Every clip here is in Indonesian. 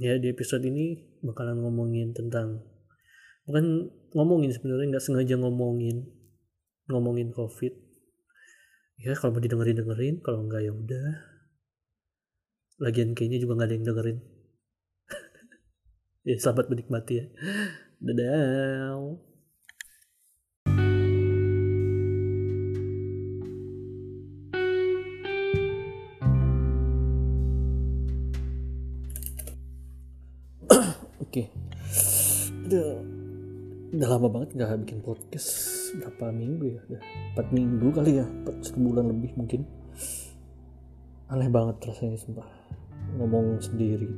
ya di episode ini bakalan ngomongin tentang bukan ngomongin sebenarnya nggak sengaja ngomongin ngomongin covid. Ya kalau mau didengerin dengerin kalau enggak ya udah. Lagian kayaknya juga nggak ada yang dengerin. Ya selamat menikmati ya. Dadah lama banget nggak bikin podcast. Berapa minggu ya? Udah empat minggu kali ya. Empat sebulan lebih mungkin. Aneh banget rasanya sumpah. Ngomong sendiri.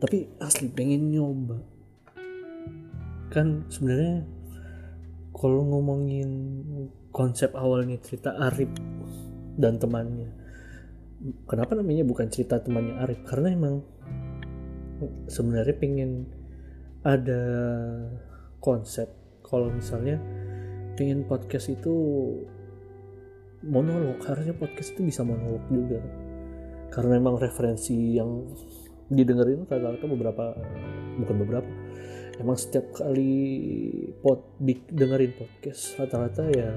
Tapi asli pengen nyoba. Kan sebenarnya kalau ngomongin konsep awalnya cerita Arif dan temannya kenapa namanya bukan cerita temannya Arif? Karena emang sebenarnya pengen ada konsep. Kalau misalnya pengen podcast itu monolog harusnya podcast itu bisa monolog juga. Karena memang referensi yang didengerin rata-rata beberapa bukan beberapa emang setiap kali pod dengerin podcast rata-rata ya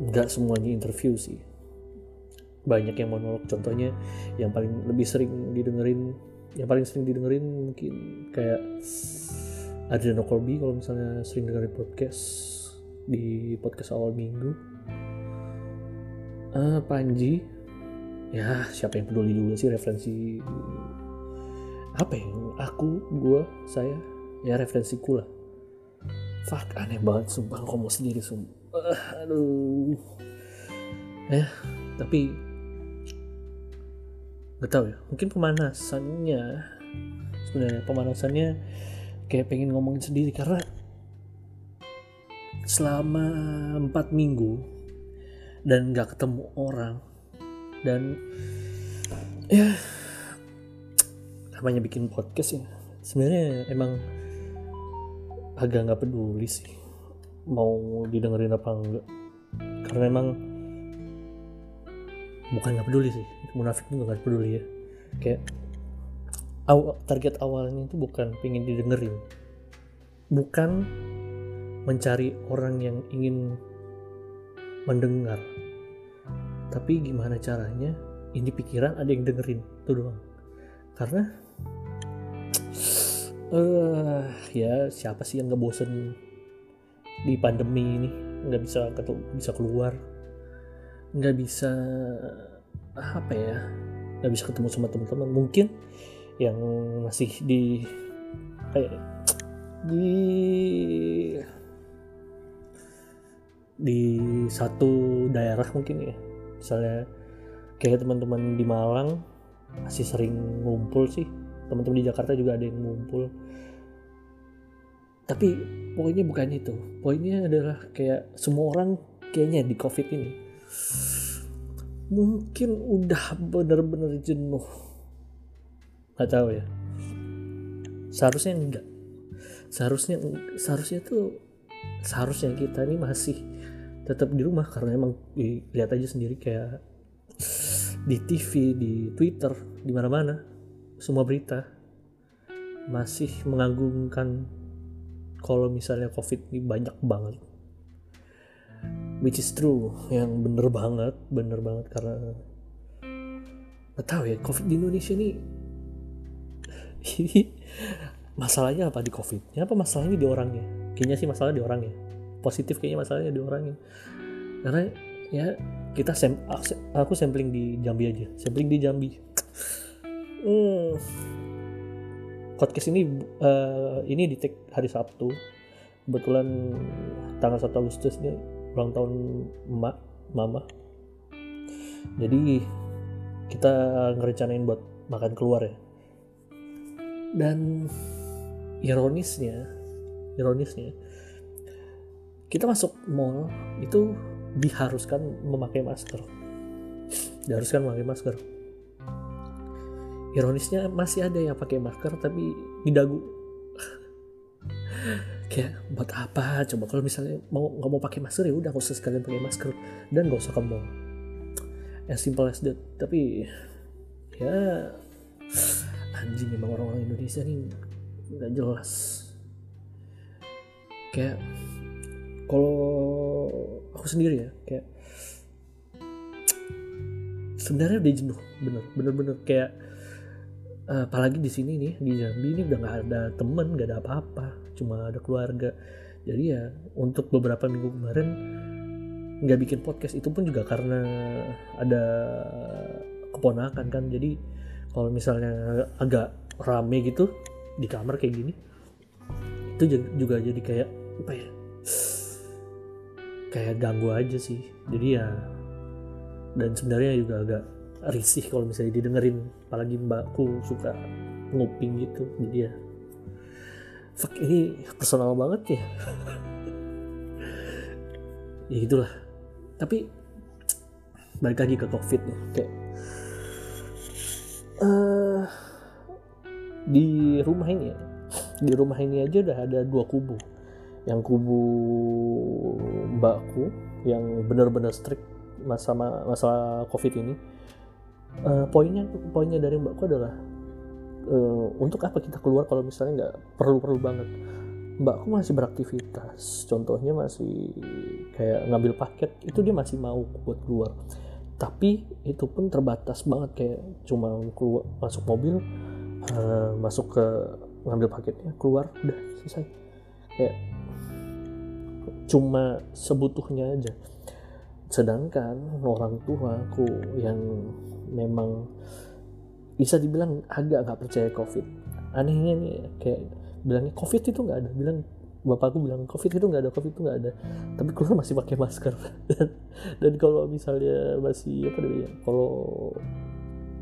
nggak semuanya interview sih. Banyak yang monolog. Contohnya yang paling lebih sering didengerin yang paling sering didengerin mungkin kayak Adriano Colby kalau misalnya sering dengerin podcast di podcast awal minggu. Uh, Panji. Ya siapa yang peduli juga sih referensi apa yang aku gue saya ya referensiku lah. Fuck aneh banget sumpah ngomong sendiri sumpah. Uh, aduh. Ya tapi nggak tahu ya mungkin pemanasannya sebenarnya pemanasannya kayak pengen ngomongin sendiri karena selama empat minggu dan nggak ketemu orang dan ya namanya bikin podcast ya sebenarnya emang agak nggak peduli sih mau didengerin apa enggak. Karena emang bukan nggak peduli sih munafik juga nggak peduli ya. Kayak aw, target awalnya itu bukan pengen didengerin. Bukan mencari orang yang ingin mendengar. Tapi gimana caranya? Ini pikiran ada yang dengerin itu doang. Karena uh, ya siapa sih yang nggak bosen di pandemi ini? Nggak bisa bisa keluar. Nggak bisa apa ya? Nggak bisa ketemu sama teman-teman. Mungkin yang masih di kayak di di satu daerah mungkin ya. Misalnya kayak teman-teman di Malang masih sering ngumpul sih. Teman-teman di Jakarta juga ada yang ngumpul. Tapi poinnya bukan itu. Poinnya adalah kayak semua orang kayaknya di covid ini mungkin udah bener-bener jenuh nggak tahu ya. Seharusnya enggak. Seharusnya seharusnya tuh seharusnya kita ini masih tetap di rumah karena emang lihat aja sendiri kayak di TV di Twitter di mana-mana semua berita masih mengagumkan kalau misalnya covid ini banyak banget. Which is true yang bener banget bener banget karena nggak tahu ya covid di Indonesia ini masalahnya apa? Di covidnya apa masalahnya di orangnya? Kayaknya sih masalah di orangnya. Positif kayaknya masalahnya di orangnya. Karena ya kita sem aku sampling di Jambi aja. Sampling di Jambi. Hmm. podcast ini uh, ini di take hari Sabtu. Kebetulan tanggal 1 Agustus ini ulang tahun emak mama. Jadi kita ngerencanain buat makan keluar ya dan ironisnya ironisnya kita masuk mall itu diharuskan memakai masker. Diharuskan memakai masker. Ironisnya masih ada yang pakai masker tapi di dagu. Kayak buat apa? Coba kalau misalnya mau nggak mau pakai masker ya udah nggak usah sekalian pakai masker dan nggak usah ke mall. As simple as that. Tapi ya anjing emang orang-orang Indonesia nih nggak jelas. Kayak kalau aku sendiri ya kayak sebenarnya udah jenuh bener bener bener kayak uh, apalagi di sini nih di Jambi ini udah nggak ada temen nggak ada apa-apa cuma ada keluarga. Jadi ya untuk beberapa minggu kemarin nggak bikin podcast itu pun juga karena ada keponakan kan. Jadi kalau misalnya agak rame gitu di kamar kayak gini itu juga jadi kayak apa ya kayak ganggu aja sih. Jadi ya dan sebenarnya juga agak risih kalau misalnya didengerin. Apalagi mbakku suka nguping gitu jadi ya fuck ini personal banget ya. Ya gitulah. Tapi balik lagi ke covid kayak uh, di rumah ini ya. Di rumah ini aja udah ada dua kubu. Yang kubu mbakku yang benar-benar strict masa masalah covid ini. Uh, poinnya poinnya dari mbakku adalah uh, untuk apa kita keluar kalau misalnya nggak perlu-perlu banget? Mbakku masih beraktivitas. Contohnya masih kayak ngambil paket. Itu dia masih mau buat keluar tapi itu pun terbatas banget kayak cuma keluar masuk mobil uh, masuk ke ngambil paketnya keluar udah selesai. Kayak cuma sebutuhnya aja. Sedangkan orang tua aku yang memang bisa dibilang agak nggak percaya covid. Anehnya nih kayak bilangnya covid itu nggak ada bilang bapakku bilang covid itu nggak ada covid itu nggak ada. Tapi keluar masih pakai masker. Dan, dan kalau misalnya masih apa namanya kalau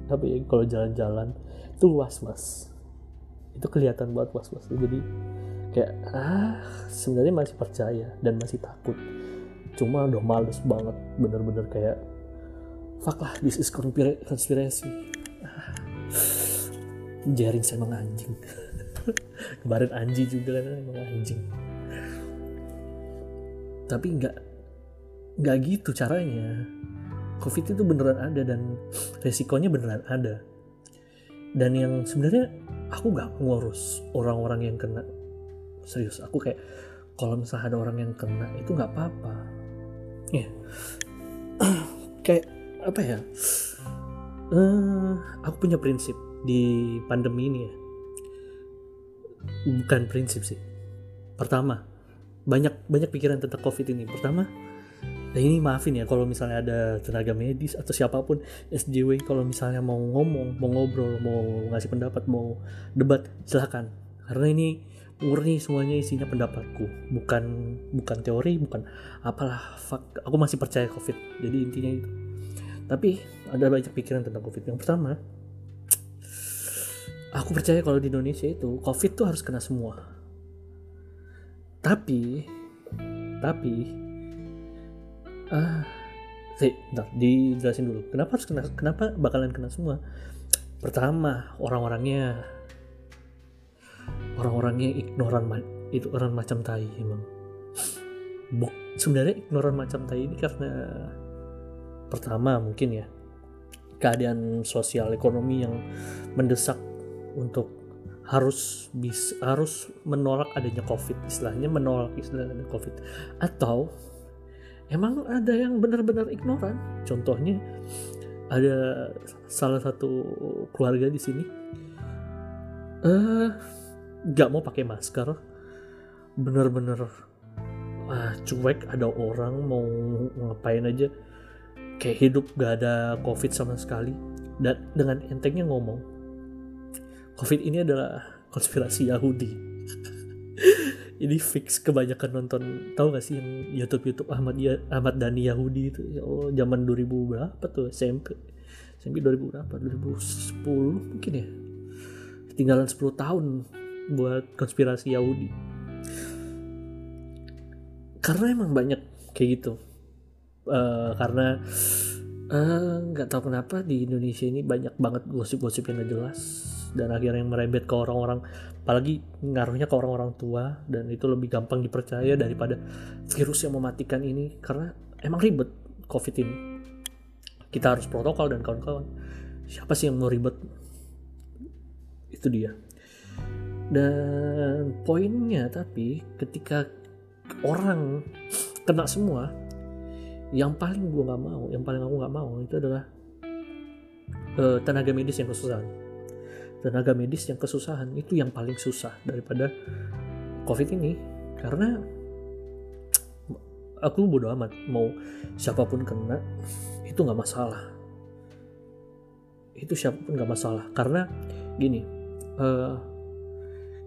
apa ya kalau jalan-jalan itu luas mas. Itu kelihatan banget was was jadi kayak ah sebenarnya masih percaya dan masih takut. Cuma udah males banget bener-bener kayak fuck lah this is konspirasi. Ah, jaring saya emang anjing kemarin anjing juga kan emang anjing. Tapi nggak nggak gitu caranya. Covid itu beneran ada dan resikonya beneran ada. Dan yang sebenarnya aku gak ngurus orang-orang yang kena. Serius aku kayak kalau misalnya ada orang yang kena itu nggak apa-apa. Ya kayak apa ya? Uh, aku punya prinsip di pandemi ini ya bukan prinsip sih. Pertama banyak banyak pikiran tentang covid ini. Pertama Nah ini maafin ya kalau misalnya ada tenaga medis atau siapa pun SJW kalau misalnya mau ngomong, mau ngobrol, mau ngasih pendapat, mau debat silahkan karena ini murni semuanya isinya pendapatku. Bukan bukan teori bukan apalah fuck. Aku masih percaya covid jadi intinya itu. Tapi ada banyak pikiran tentang covid. Yang pertama aku percaya kalau di Indonesia itu covid tuh harus kena semua. Tapi tapi ah sih bentar, dijelasin dulu. Kenapa harus kena kenapa bakalan kena semua? Pertama orang-orangnya orang-orangnya ignoran itu orang macam tai emang. Buk, sebenarnya ignoran macam tai ini karena pertama mungkin ya keadaan sosial ekonomi yang mendesak untuk harus bis harus menolak adanya covid istilahnya menolak istilahnya covid. Atau emang ada yang benar-benar ignoran? Contohnya ada salah satu keluarga di sini eh uh, nggak mau pakai masker bener-bener ah, cuek ada orang mau ngapain aja? Kayak hidup gak ada covid sama sekali. Dan dengan entengnya ngomong covid ini adalah konspirasi Yahudi. Ini fix kebanyakan nonton. Tahu gak sih yang YouTube YouTube Ahmad ya Ahmad Dhani Yahudi itu? Ya Allah zaman 2000 berapa tuh? SMP SMP 2000 berapa? 2010 mungkin ya. Tinggalan 10 tahun buat konspirasi Yahudi. Karena emang banyak kayak gitu. Uh, karena eh, nggak uh, tahu kenapa di Indonesia ini banyak banget gosip-gosip yang gak jelas dan akhirnya merembet ke orang-orang apalagi ngaruhnya ke orang-orang tua dan itu lebih gampang dipercaya daripada virus yang mematikan ini karena emang ribet covid ini. Kita harus protokol dan kawan-kawan siapa sih yang mau ribet? Itu dia. Dan poinnya tapi ketika orang kena semua yang paling gue nggak mau yang paling aku nggak mau itu adalah uh, tenaga medis yang kesusahan tenaga medis yang kesusahan. Itu yang paling susah daripada covid ini. Karena aku bodo amat. Mau siapa pun kena itu nggak masalah. Itu siapa pun nggak masalah. Karena gini uh,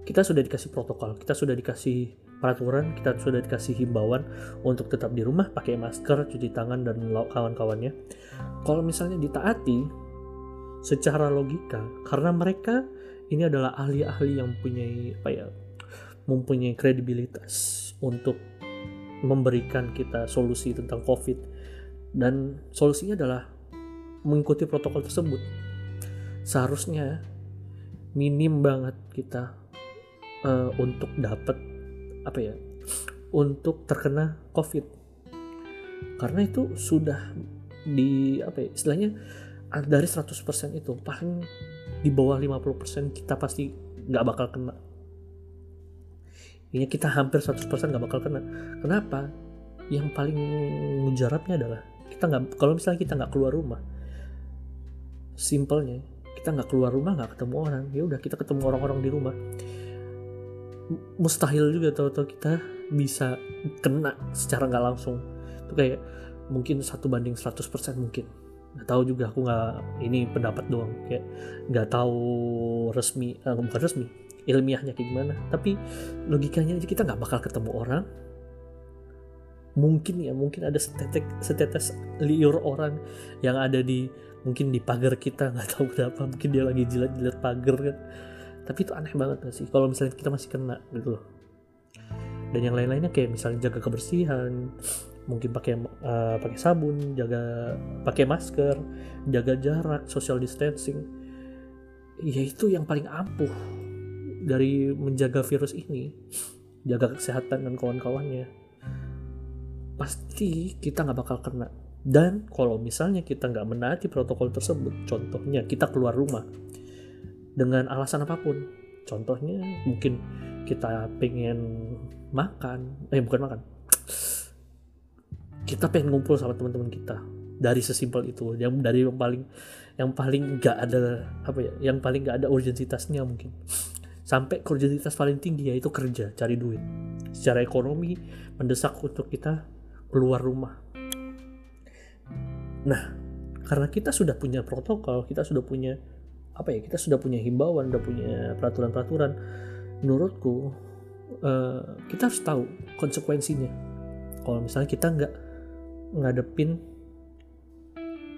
kita sudah dikasih protokol kita sudah dikasih peraturan kita sudah dikasih himbauan untuk tetap di rumah pakai masker cuci tangan dan kawan-kawannya. Kalau misalnya ditaati secara logika karena mereka ini adalah ahli-ahli yang mempunyai apa ya mempunyai kredibilitas untuk memberikan kita solusi tentang covid. Dan solusinya adalah mengikuti protokol tersebut. Seharusnya minim banget kita uh, untuk dapat apa ya untuk terkena covid. Karena itu sudah di apa ya istilahnya dari 100% itu paling di bawah 50% kita pasti nggak bakal kena. Ini kita hampir 100% nggak bakal kena. Kenapa? Yang paling mujarabnya adalah kita nggak kalau misalnya kita nggak keluar rumah simpelnya kita nggak keluar rumah nggak ketemu orang ya udah kita ketemu orang-orang di rumah. Mustahil juga tahu-tahu kita bisa kena secara nggak langsung. Itu kayak mungkin satu banding 100% mungkin nggak tahu juga aku nggak ini pendapat doang. Kayak nggak tahu resmi uh, bukan resmi ilmiahnya kayak gimana. Tapi logikanya aja kita nggak bakal ketemu orang. Mungkin ya mungkin ada setetes setetes liur orang yang ada di mungkin di pagar kita nggak tahu kenapa. Mungkin dia lagi jilat-jilat pagar kan. Tapi itu aneh banget gak sih? Kalau misalnya kita masih kena gitu loh. Dan yang lain-lainnya kayak misalnya jaga kebersihan mungkin pakai uh, pakai sabun jaga pakai masker jaga jarak social distancing. Ya itu yang paling ampuh dari menjaga virus ini. Jaga kesehatan dan kawan-kawannya. Pasti kita nggak bakal kena. Dan kalau misalnya kita nggak menaati protokol tersebut contohnya kita keluar rumah dengan alasan apa pun. Contohnya mungkin kita pengen makan eh bukan makan kita pengen ngumpul sama teman-teman kita. Dari sesimpel itu. Yang dari yang paling yang paling nggak ada apa ya yang paling nggak ada urgensitasnya mungkin. Sampai urgensitas paling tinggi yaitu kerja cari duit. Secara ekonomi mendesak untuk kita keluar rumah. Nah karena kita sudah punya protokol kita sudah punya apa ya kita sudah punya himbauan udah punya peraturan-peraturan menurutku uh, kita harus tahu konsekuensinya. Kalau misalnya kita nggak ngadepin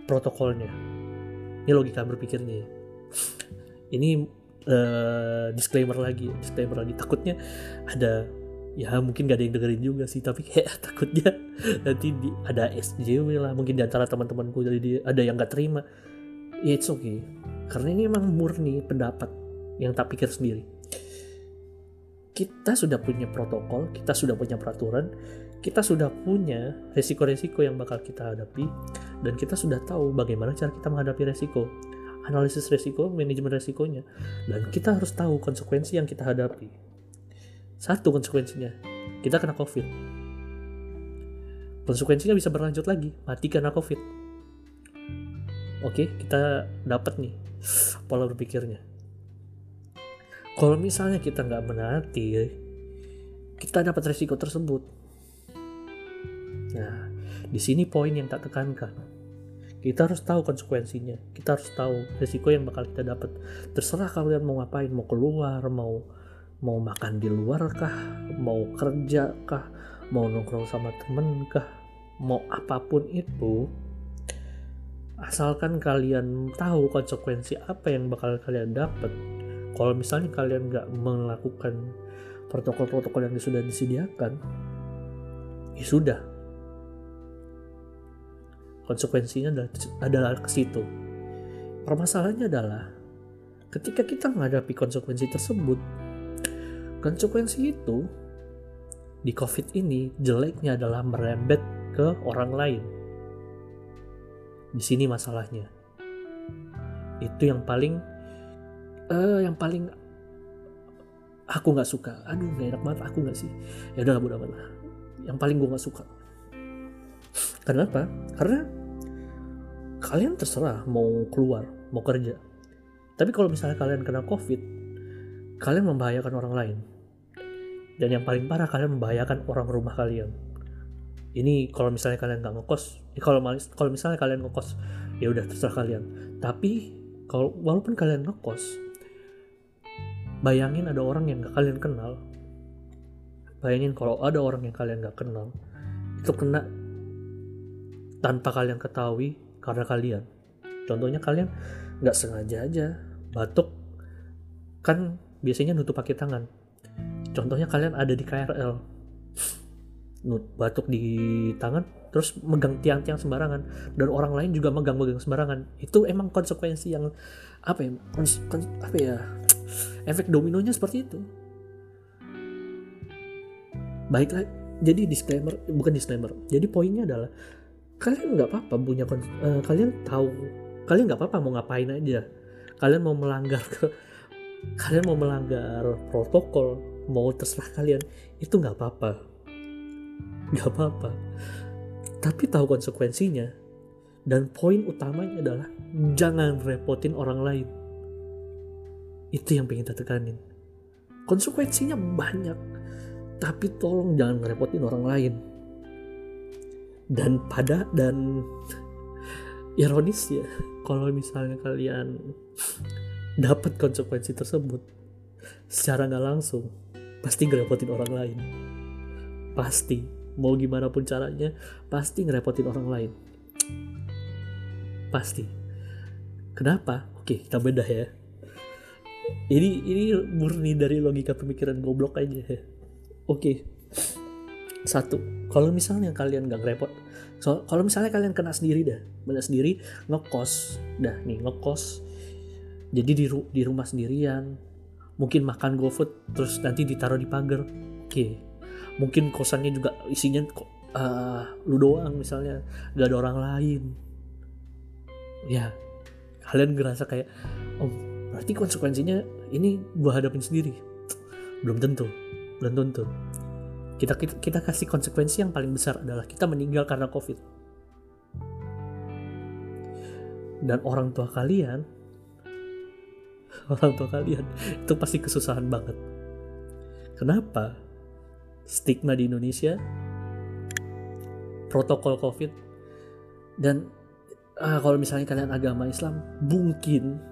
protokolnya. Ini logika berpikirnya ya. Ini uh, disclaimer lagi disclaimer lagi. Takutnya ada ya mungkin gak ada yang dengerin juga sih tapi kayak takutnya nanti di, ada SJW lah mungkin di antara teman-temanku jadi ada yang gak terima. Ya it's okay. Karena ini emang murni pendapat yang tak pikir sendiri. Kita sudah punya protokol kita sudah punya peraturan kita sudah punya resiko-resiko yang bakal kita hadapi dan kita sudah tahu bagaimana cara kita menghadapi resiko analisis resiko manajemen resikonya dan kita harus tahu konsekuensi yang kita hadapi. Satu konsekuensinya kita kena covid. Konsekuensinya bisa berlanjut lagi mati karena covid. Oke kita dapat nih pola berpikirnya. Kalau misalnya kita nggak menaati kita dapat resiko tersebut di sini poin yang tak tekankan. Kita harus tahu konsekuensinya. Kita harus tahu resiko yang bakal kita dapat. Terserah kalian mau ngapain. Mau keluar mau mau makan di luar kah? Mau kerja kah? Mau nongkrong sama temen kah? Mau apa pun itu asalkan kalian tahu konsekuensi apa yang bakal kalian dapat. Kalau misalnya kalian nggak melakukan protokol-protokol yang sudah disediakan ya sudah konsekuensinya adalah, adalah ke situ. Permasalahannya adalah ketika kita menghadapi konsekuensi tersebut konsekuensi itu di covid ini jeleknya adalah merembet ke orang lain. Di sini masalahnya. Itu yang paling uh, yang paling aku nggak suka. Aduh nggak enak banget. Aku nggak sih. Ya udah amat lah. Yang paling gue nggak suka kenapa? Karena kalian terserah mau keluar mau kerja. Tapi kalau misalnya kalian kena covid kalian membahayakan orang lain. Dan yang paling parah kalian membahayakan orang rumah kalian. Ini kalau misalnya kalian nggak ngekos kalau kalau misalnya kalian ngekos ya udah terserah kalian. Tapi kalau walaupun kalian ngekos bayangin ada orang yang gak kalian kenal. Bayangin kalau ada orang yang kalian gak kenal itu kena tanpa kalian ketahui karena kalian. Contohnya kalian nggak sengaja aja batuk kan biasanya nutup pakai tangan. Contohnya kalian ada di KRL batuk di tangan terus megang tiang-tiang sembarangan. Dan orang lain juga megang-megang sembarangan. Itu emang konsekuensi yang apa ya kons, kons, apa ya efek dominonya seperti itu. Baiklah jadi disclaimer bukan disclaimer. Jadi poinnya adalah kalian nggak apa-apa punya uh, kalian tahu kalian nggak apa-apa mau ngapain aja kalian mau melanggar ke kalian mau melanggar protokol mau terserah kalian itu nggak apa-apa nggak apa-apa tapi tahu konsekuensinya dan poin utamanya adalah jangan repotin orang lain itu yang pengen kita tekanin. Konsekuensinya banyak. Tapi tolong jangan ngerepotin orang lain. Dan pada dan ironis ya, kalau misalnya kalian dapat konsekuensi tersebut secara nggak langsung, pasti ngerepotin orang lain. Pasti, mau gimana pun caranya, pasti ngerepotin orang lain. Pasti. Kenapa? Oke, kita bedah ya ini ini murni dari logika pemikiran goblok aja ya oke satu kalau misalnya kalian gak repot so, kalau misalnya kalian kena sendiri dah kena sendiri ngekos dah nih ngekos. Jadi di, ru di rumah sendirian mungkin makan gofood terus nanti ditaruh di pagar. Oke mungkin kosannya juga isinya uh, lu doang misalnya gak ada orang lain. Ya kalian ngerasa kayak oh berarti konsekuensinya ini gue hadapin sendiri. Belum tentu belum tentu kita, kita kita kasih konsekuensi yang paling besar adalah kita meninggal karena covid. Dan orang tua kalian orang tua kalian itu pasti kesusahan banget. Kenapa stigma di Indonesia protokol covid dan uh, kalau misalnya kalian agama Islam mungkin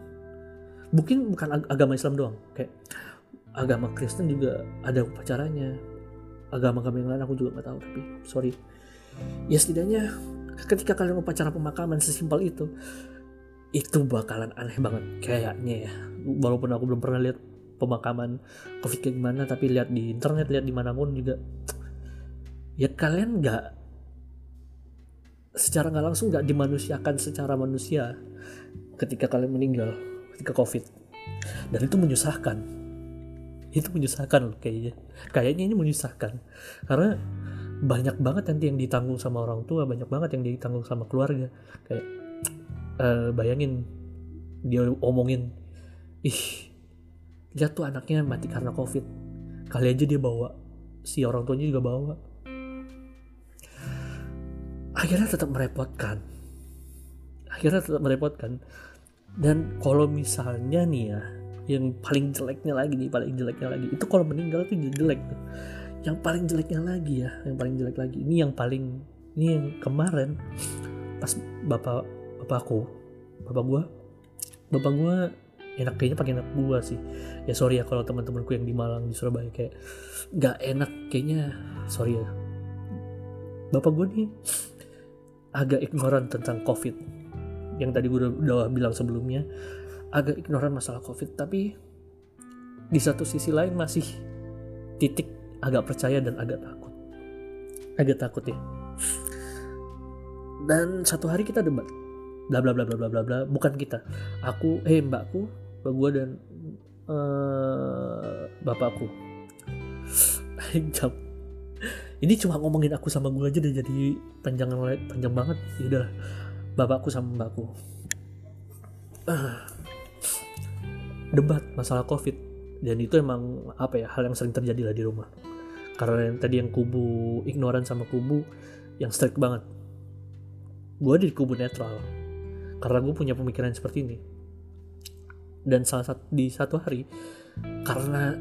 mungkin bukan ag agama Islam doang. Kayak agama Kristen juga ada upacaranya agama-agama yang lain aku juga nggak tahu tapi sorry. Ya setidaknya ketika kalian upacara pemakaman sesimpel itu itu bakalan aneh banget kayaknya ya. Walaupun aku belum pernah lihat pemakaman covid kayak gimana tapi lihat di internet lihat di pun juga ya kalian nggak secara nggak langsung nggak dimanusiakan secara manusia ketika kalian meninggal ketika covid. Dan itu menyusahkan itu menyusahkan loh kayaknya. Kayaknya ini menyusahkan. Karena banyak banget nanti yang ditanggung sama orang tua banyak banget yang ditanggung sama keluarga. Kayak uh, bayangin dia omongin ih lihat tuh anaknya mati karena covid. Kali aja dia bawa si orang tuanya juga bawa. Akhirnya tetap merepotkan. Akhirnya tetap merepotkan. Dan kalau misalnya nih ya yang paling jeleknya lagi nih paling jeleknya lagi. Itu kalau meninggal tuh jelek tuh. Yang paling jeleknya lagi ya yang paling jelek lagi. Ini yang paling ini yang kemarin pas bapak bapakku bapak gua bapak gua enak kayaknya pakai enak gua sih. Ya sorry ya kalau teman-temanku yang di Malang di Surabaya kayak nggak enak kayaknya sorry ya. Bapak gua nih agak ignoran tentang covid. Yang tadi gue udah, udah bilang sebelumnya agak ignoran masalah covid tapi di satu sisi lain masih titik agak percaya dan agak takut. Agak takut ya. Dan satu hari kita debat. Bla bla bla bla bla bla bla. Bukan kita. Aku eh mbakku mbak gue dan uh, bapakku. Jam ini cuma ngomongin aku sama gue aja udah jadi panjang panjang banget. Ya udah bapakku sama mbakku. Uh, debat masalah covid. Dan itu emang apa ya hal yang sering terjadi lah di rumah. Karena yang tadi yang kubu ignoran sama kubu yang strict banget. Gue di kubu netral. Karena gue punya pemikiran seperti ini. Dan salah satu di satu hari karena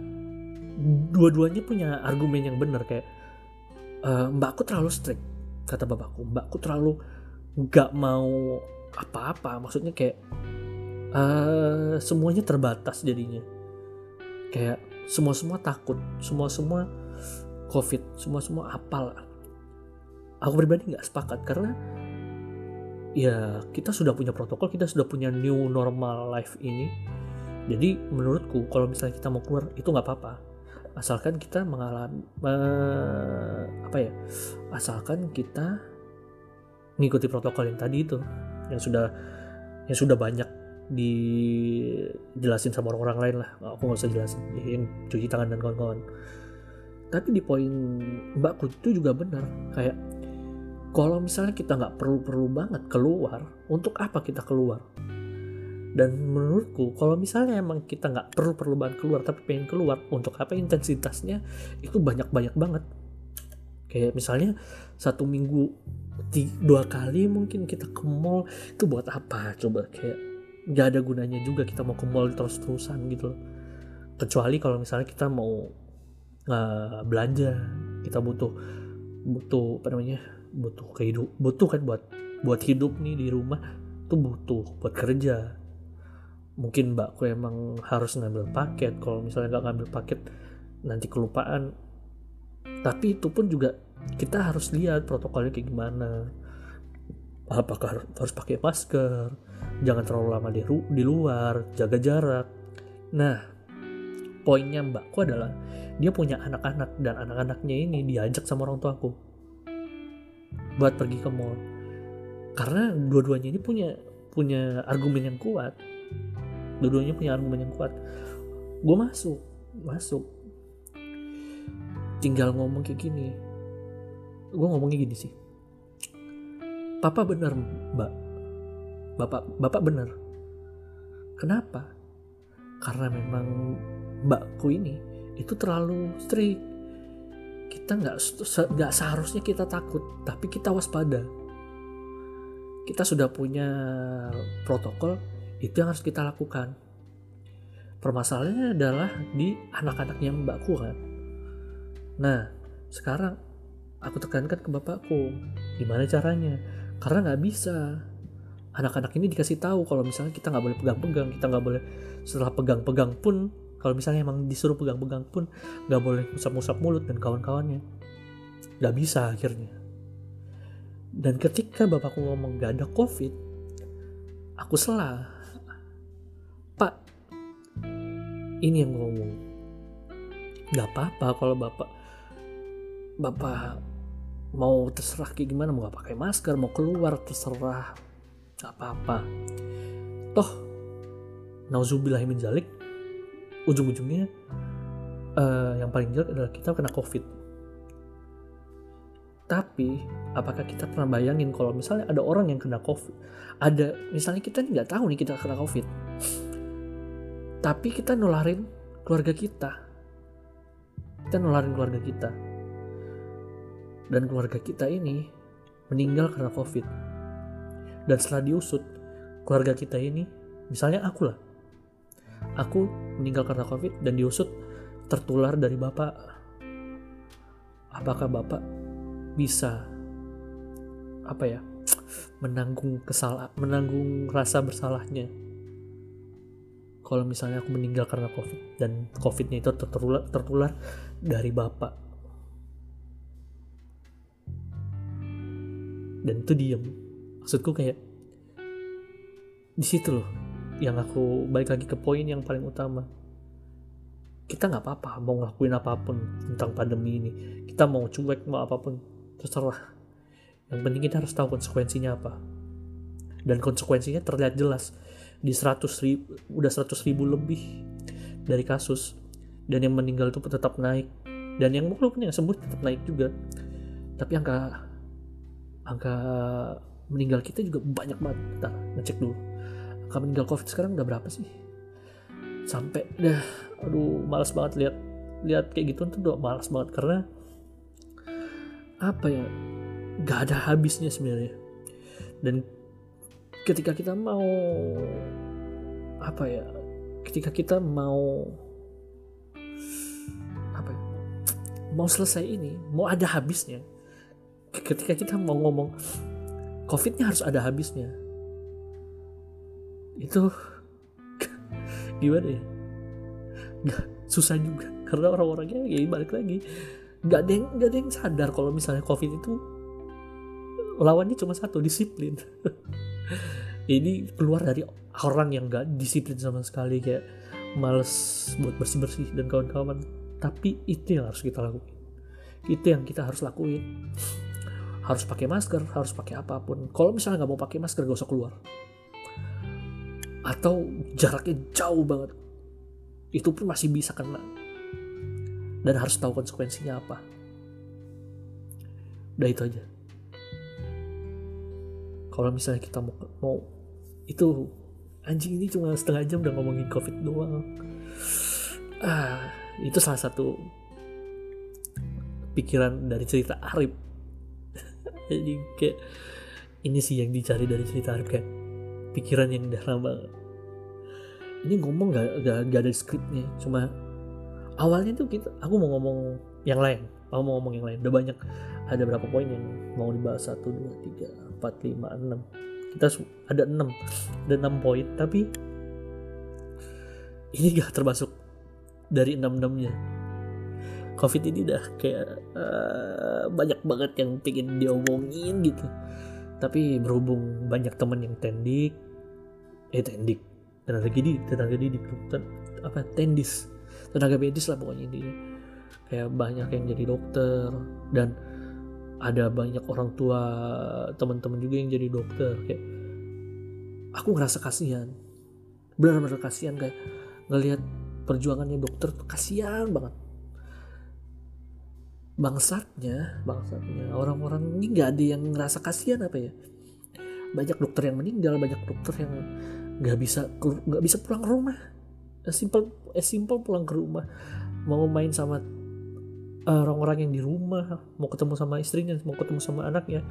dua-duanya punya argumen yang benar kayak e, mbakku terlalu strict kata bapakku. Mbakku terlalu nggak mau apa-apa. Maksudnya kayak uh, semuanya terbatas jadinya. Kayak semua semua takut semua semua covid semua semua apal. Aku pribadi nggak sepakat karena ya kita sudah punya protokol kita sudah punya new normal life ini. Jadi menurutku kalau misalnya kita mau keluar itu nggak apa-apa. Asalkan kita mengalami uh, apa ya asalkan kita mengikuti protokol yang tadi itu yang sudah yang sudah banyak dijelasin sama orang-orang lain lah. Aku nggak usah jelasin. Cuci tangan dan kawan-kawan. Tapi di poin mbakku itu juga benar. Kayak kalau misalnya kita nggak perlu-perlu banget keluar untuk apa kita keluar? Dan menurutku kalau misalnya emang kita nggak perlu perlu banget keluar tapi pengen keluar untuk apa intensitasnya? Itu banyak banyak banget. Kayak misalnya satu minggu tiga, dua kali mungkin kita ke mall itu buat apa? Coba kayak nggak ada gunanya juga kita mau ke mall terus terusan gitu loh. Kecuali kalau misalnya kita mau uh, belanja kita butuh butuh apa namanya butuh kehidup butuh kan buat buat hidup nih di rumah tuh butuh buat kerja. Mungkin mbakku emang harus ngambil paket kalau misalnya nggak ngambil paket nanti kelupaan. Tapi itu pun juga kita harus lihat protokolnya kayak gimana. Apakah harus pakai masker jangan terlalu lama di, di luar jaga jarak. Nah poinnya mbakku adalah dia punya anak-anak dan anak-anaknya ini diajak sama orang tuaku buat pergi ke mall. Karena dua-duanya ini punya punya argumen yang kuat. Dua-duanya punya argumen yang kuat. Gue masuk masuk. Tinggal ngomong kayak gini. Gue ngomongnya gini sih. Papa bener mbak bapak bapak bener kenapa? Karena memang mbakku ini itu terlalu strict. Kita nggak nggak seharusnya kita takut tapi kita waspada. Kita sudah punya protokol itu yang harus kita lakukan. Permasalahannya adalah di anak-anaknya mbakku kan? Nah sekarang aku tekankan ke bapakku gimana caranya? Karena nggak bisa anak-anak ini dikasih tahu kalau misalnya kita nggak boleh pegang-pegang kita nggak boleh setelah pegang-pegang pun kalau misalnya emang disuruh pegang-pegang pun nggak boleh musap-musap mulut dan kawan-kawannya. Nggak bisa akhirnya. Dan ketika bapakku ngomong gak ada covid aku salah Pak, ini yang ngomong. Gak apa-apa kalau bapak bapak mau terserah kayak gimana mau gak pakai masker mau keluar terserah gak apa-apa. Toh nauzubillah min jalik ujung-ujungnya uh, yang paling jelek adalah kita kena covid. Tapi apakah kita pernah bayangin kalau misalnya ada orang yang kena covid? Ada misalnya kita nggak tahu nih kita kena covid. Tapi kita nularin keluarga kita. Kita nularin keluarga kita. Dan keluarga kita ini meninggal karena covid dan setelah diusut keluarga kita ini misalnya aku lah. Aku meninggal karena covid dan diusut tertular dari bapak. Apakah bapak bisa apa ya menanggung kesalah menanggung rasa bersalahnya? Kalau misalnya aku meninggal karena covid dan covidnya itu tertular tertular dari bapak. Dan itu diem maksudku kayak di situ loh yang aku balik lagi ke poin yang paling utama. Kita nggak apa-apa mau ngelakuin apa pun tentang pandemi ini. Kita mau cuek mau apa pun terserah. Yang penting kita harus tahu konsekuensinya apa. Dan konsekuensinya terlihat jelas. Di 100 ribu, udah 100 ribu lebih dari kasus. Dan yang meninggal itu tetap naik. Dan yang walaupun yang sembuh tetap naik juga. Tapi angka angka meninggal kita juga banyak banget. Kita ngecek dulu. Angka meninggal covid sekarang udah berapa sih? Sampai dah aduh malas banget lihat lihat kayak gitu tuh udah malas banget. Karena apa ya nggak ada habisnya sebenarnya. Dan ketika kita mau apa ya ketika kita mau apa ya, mau selesai ini mau ada habisnya ketika kita mau ngomong covidnya harus ada habisnya. Itu gimana ya? Nggak susah juga. Karena orang-orangnya ya balik lagi. Nggak ada yang nggak ada yang sadar kalau misalnya covid itu lawannya cuma satu disiplin. Ini keluar dari orang yang nggak disiplin sama sekali kayak males buat bersih bersih dan kawan-kawan. Tapi itu yang harus kita lakuin. Itu yang kita harus lakuin harus pakai masker harus pakai apa pun. Kalau misalnya nggak mau pakai masker gak usah keluar. Atau jaraknya jauh banget. Itu pun masih bisa kena. Dan harus tahu konsekuensinya apa. Udah itu aja. Kalau misalnya kita mau mau itu anjing ini cuma setengah jam udah ngomongin covid doang. Ah itu salah satu pikiran dari cerita Arif jadi kayak ini sih yang dicari dari cerita Arif kayak pikiran yang dalam banget ini ngomong gak, gak, gak ada skripnya cuma awalnya tuh kita aku mau ngomong yang lain. Aku mau ngomong yang lain. Udah banyak. Ada berapa poin yang mau dibahas? Satu dua tiga empat lima enam. Kita ada enam. Ada enam poin tapi ini gak termasuk dari enam enamnya covid ini udah kayak uh, banyak banget yang pengen diomongin gitu. Tapi berhubung banyak temen yang tendik eh tendik tenaga didik tenaga didik ten, apa tendis tenaga medis lah pokoknya ini kayak banyak yang jadi dokter dan ada banyak orang tua teman-teman juga yang jadi dokter kayak aku ngerasa kasihan. Benar-benar kasihan kayak ngelihat perjuangannya dokter tuh kasihan banget bangsatnya bangsatnya. Orang-orang ini nggak ada yang ngerasa kasihan apa ya? Banyak dokter yang meninggal banyak dokter yang nggak bisa nggak bisa pulang ke rumah. Simple as simple pulang ke rumah. Mau main sama orang-orang yang di rumah mau ketemu sama istrinya mau ketemu sama anaknya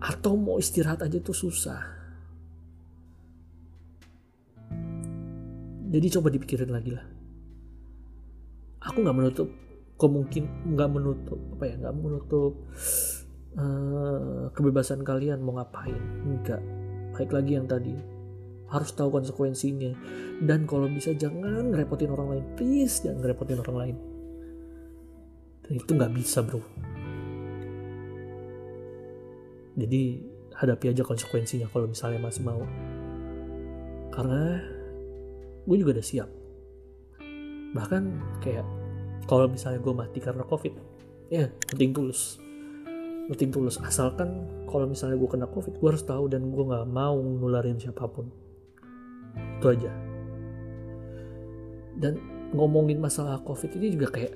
atau mau istirahat aja tuh susah. Jadi coba dipikirin lagi lah. Aku nggak menutup kemungkin nggak menutup apa ya nggak menutup uh, kebebasan kalian mau ngapain. Enggak baik lagi yang tadi. Harus tahu konsekuensinya. Dan kalau bisa jangan ngerepotin orang lain. Please jangan ngerepotin orang lain. Dan itu nggak bisa bro. Jadi hadapi aja konsekuensinya kalau misalnya masih mau. Karena gue juga udah siap. Bahkan kayak kalau misalnya gue mati karena covid ya penting tulus. Penting tulus. Asalkan kalau misalnya gue kena covid gue harus tahu dan gue nggak mau nularin siapa pun. Itu aja. Dan ngomongin masalah covid ini juga kayak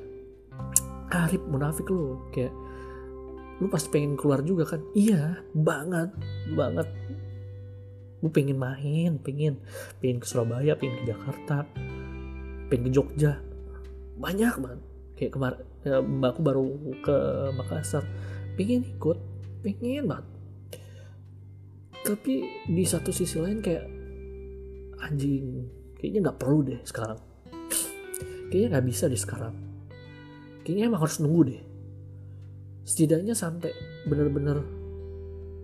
Arif munafik lo kayak lu pasti pengen keluar juga kan? Iya banget banget. Gue pengen main pengen pengen ke Surabaya pengen ke Jakarta pengen ke Jogja banyak banget. Kayak kemarin ya, mbakku baru ke Makassar. Pengen ikut pengen banget. Tapi di satu sisi lain kayak anjing kayaknya nggak perlu deh sekarang. Kayaknya nggak bisa deh sekarang. Kayaknya emang harus nunggu deh. Setidaknya sampai bener-bener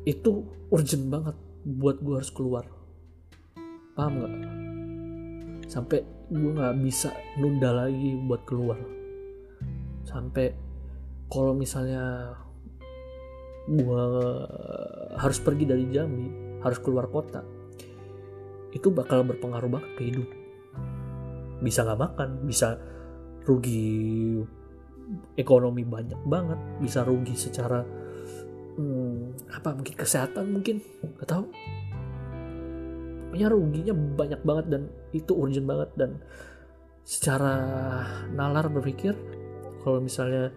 itu urgent banget buat gue harus keluar. Paham nggak? Sampai gue nggak bisa nunda lagi buat keluar. Sampai kalau misalnya gue harus pergi dari Jambi harus keluar kota itu bakal berpengaruh banget ke hidup. Bisa nggak makan bisa rugi ekonomi banyak banget bisa rugi secara hmm, apa mungkin kesehatan mungkin nggak tahu punya ruginya banyak banget dan itu urgent banget dan secara nalar berpikir kalau misalnya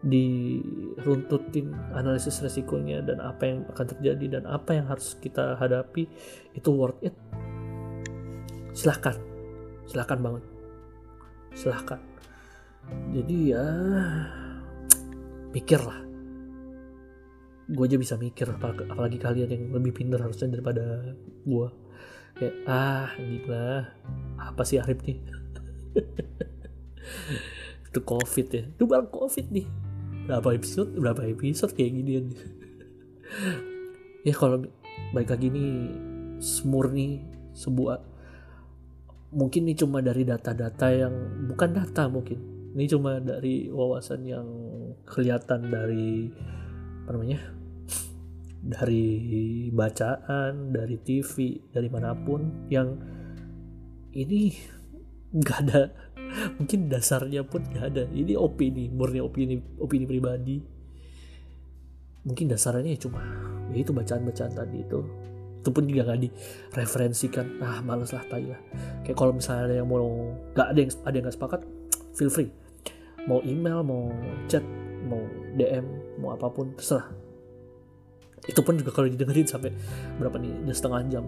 diruntutin analisis resikonya dan apa yang akan terjadi dan apa yang harus kita hadapi itu worth it. Silahkan. Silahkan banget. Silahkan. Jadi ya mikir lah gue aja bisa mikir apalagi kalian yang lebih pintar harusnya daripada gue kayak ah gila apa sih Arif nih? Itu covid ya. Itu baru covid nih. Berapa episode berapa episode kayak gini ya kalau baik lagi nih semurni sebuah mungkin ini cuma dari data-data yang bukan data mungkin ini cuma dari wawasan yang kelihatan dari apa namanya dari bacaan dari TV dari mana pun yang ini nggak ada mungkin dasarnya pun nggak ada. Ini opini murni opini opini pribadi. Mungkin dasarnya ya cuma ya itu bacaan-bacaan tadi itu. Itu pun juga nggak direferensikan. Ah males lah tai kayak kalau misalnya ada yang mau nggak ada yang ada yang nggak sepakat feel free. Mau email mau chat mau DM mau apa pun terserah itu pun juga kalau didengerin sampai berapa nih udah setengah jam.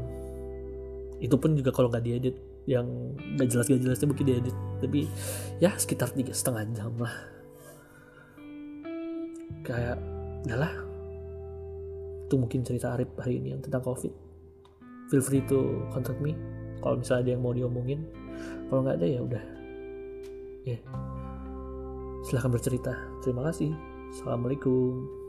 Itu pun juga kalau nggak diedit yang nggak jelas gak jelasnya mungkin diedit tapi ya sekitar tiga setengah jam lah. Kayak lah. Itu mungkin cerita Arif hari ini yang tentang covid. Feel free to contact me. Kalau misalnya ada yang mau diomongin. Kalau nggak ada ya udah. Ya. Yeah. silahkan bercerita. Terima kasih. Assalamualaikum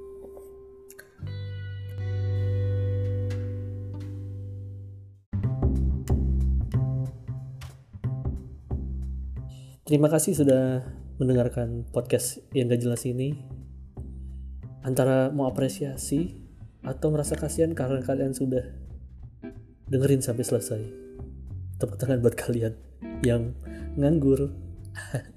Terima kasih sudah mendengarkan podcast yang gak jelas ini. Antara mau apresiasi atau merasa kasihan karena kalian sudah dengerin sampai selesai. Tepuk tangan buat kalian yang nganggur.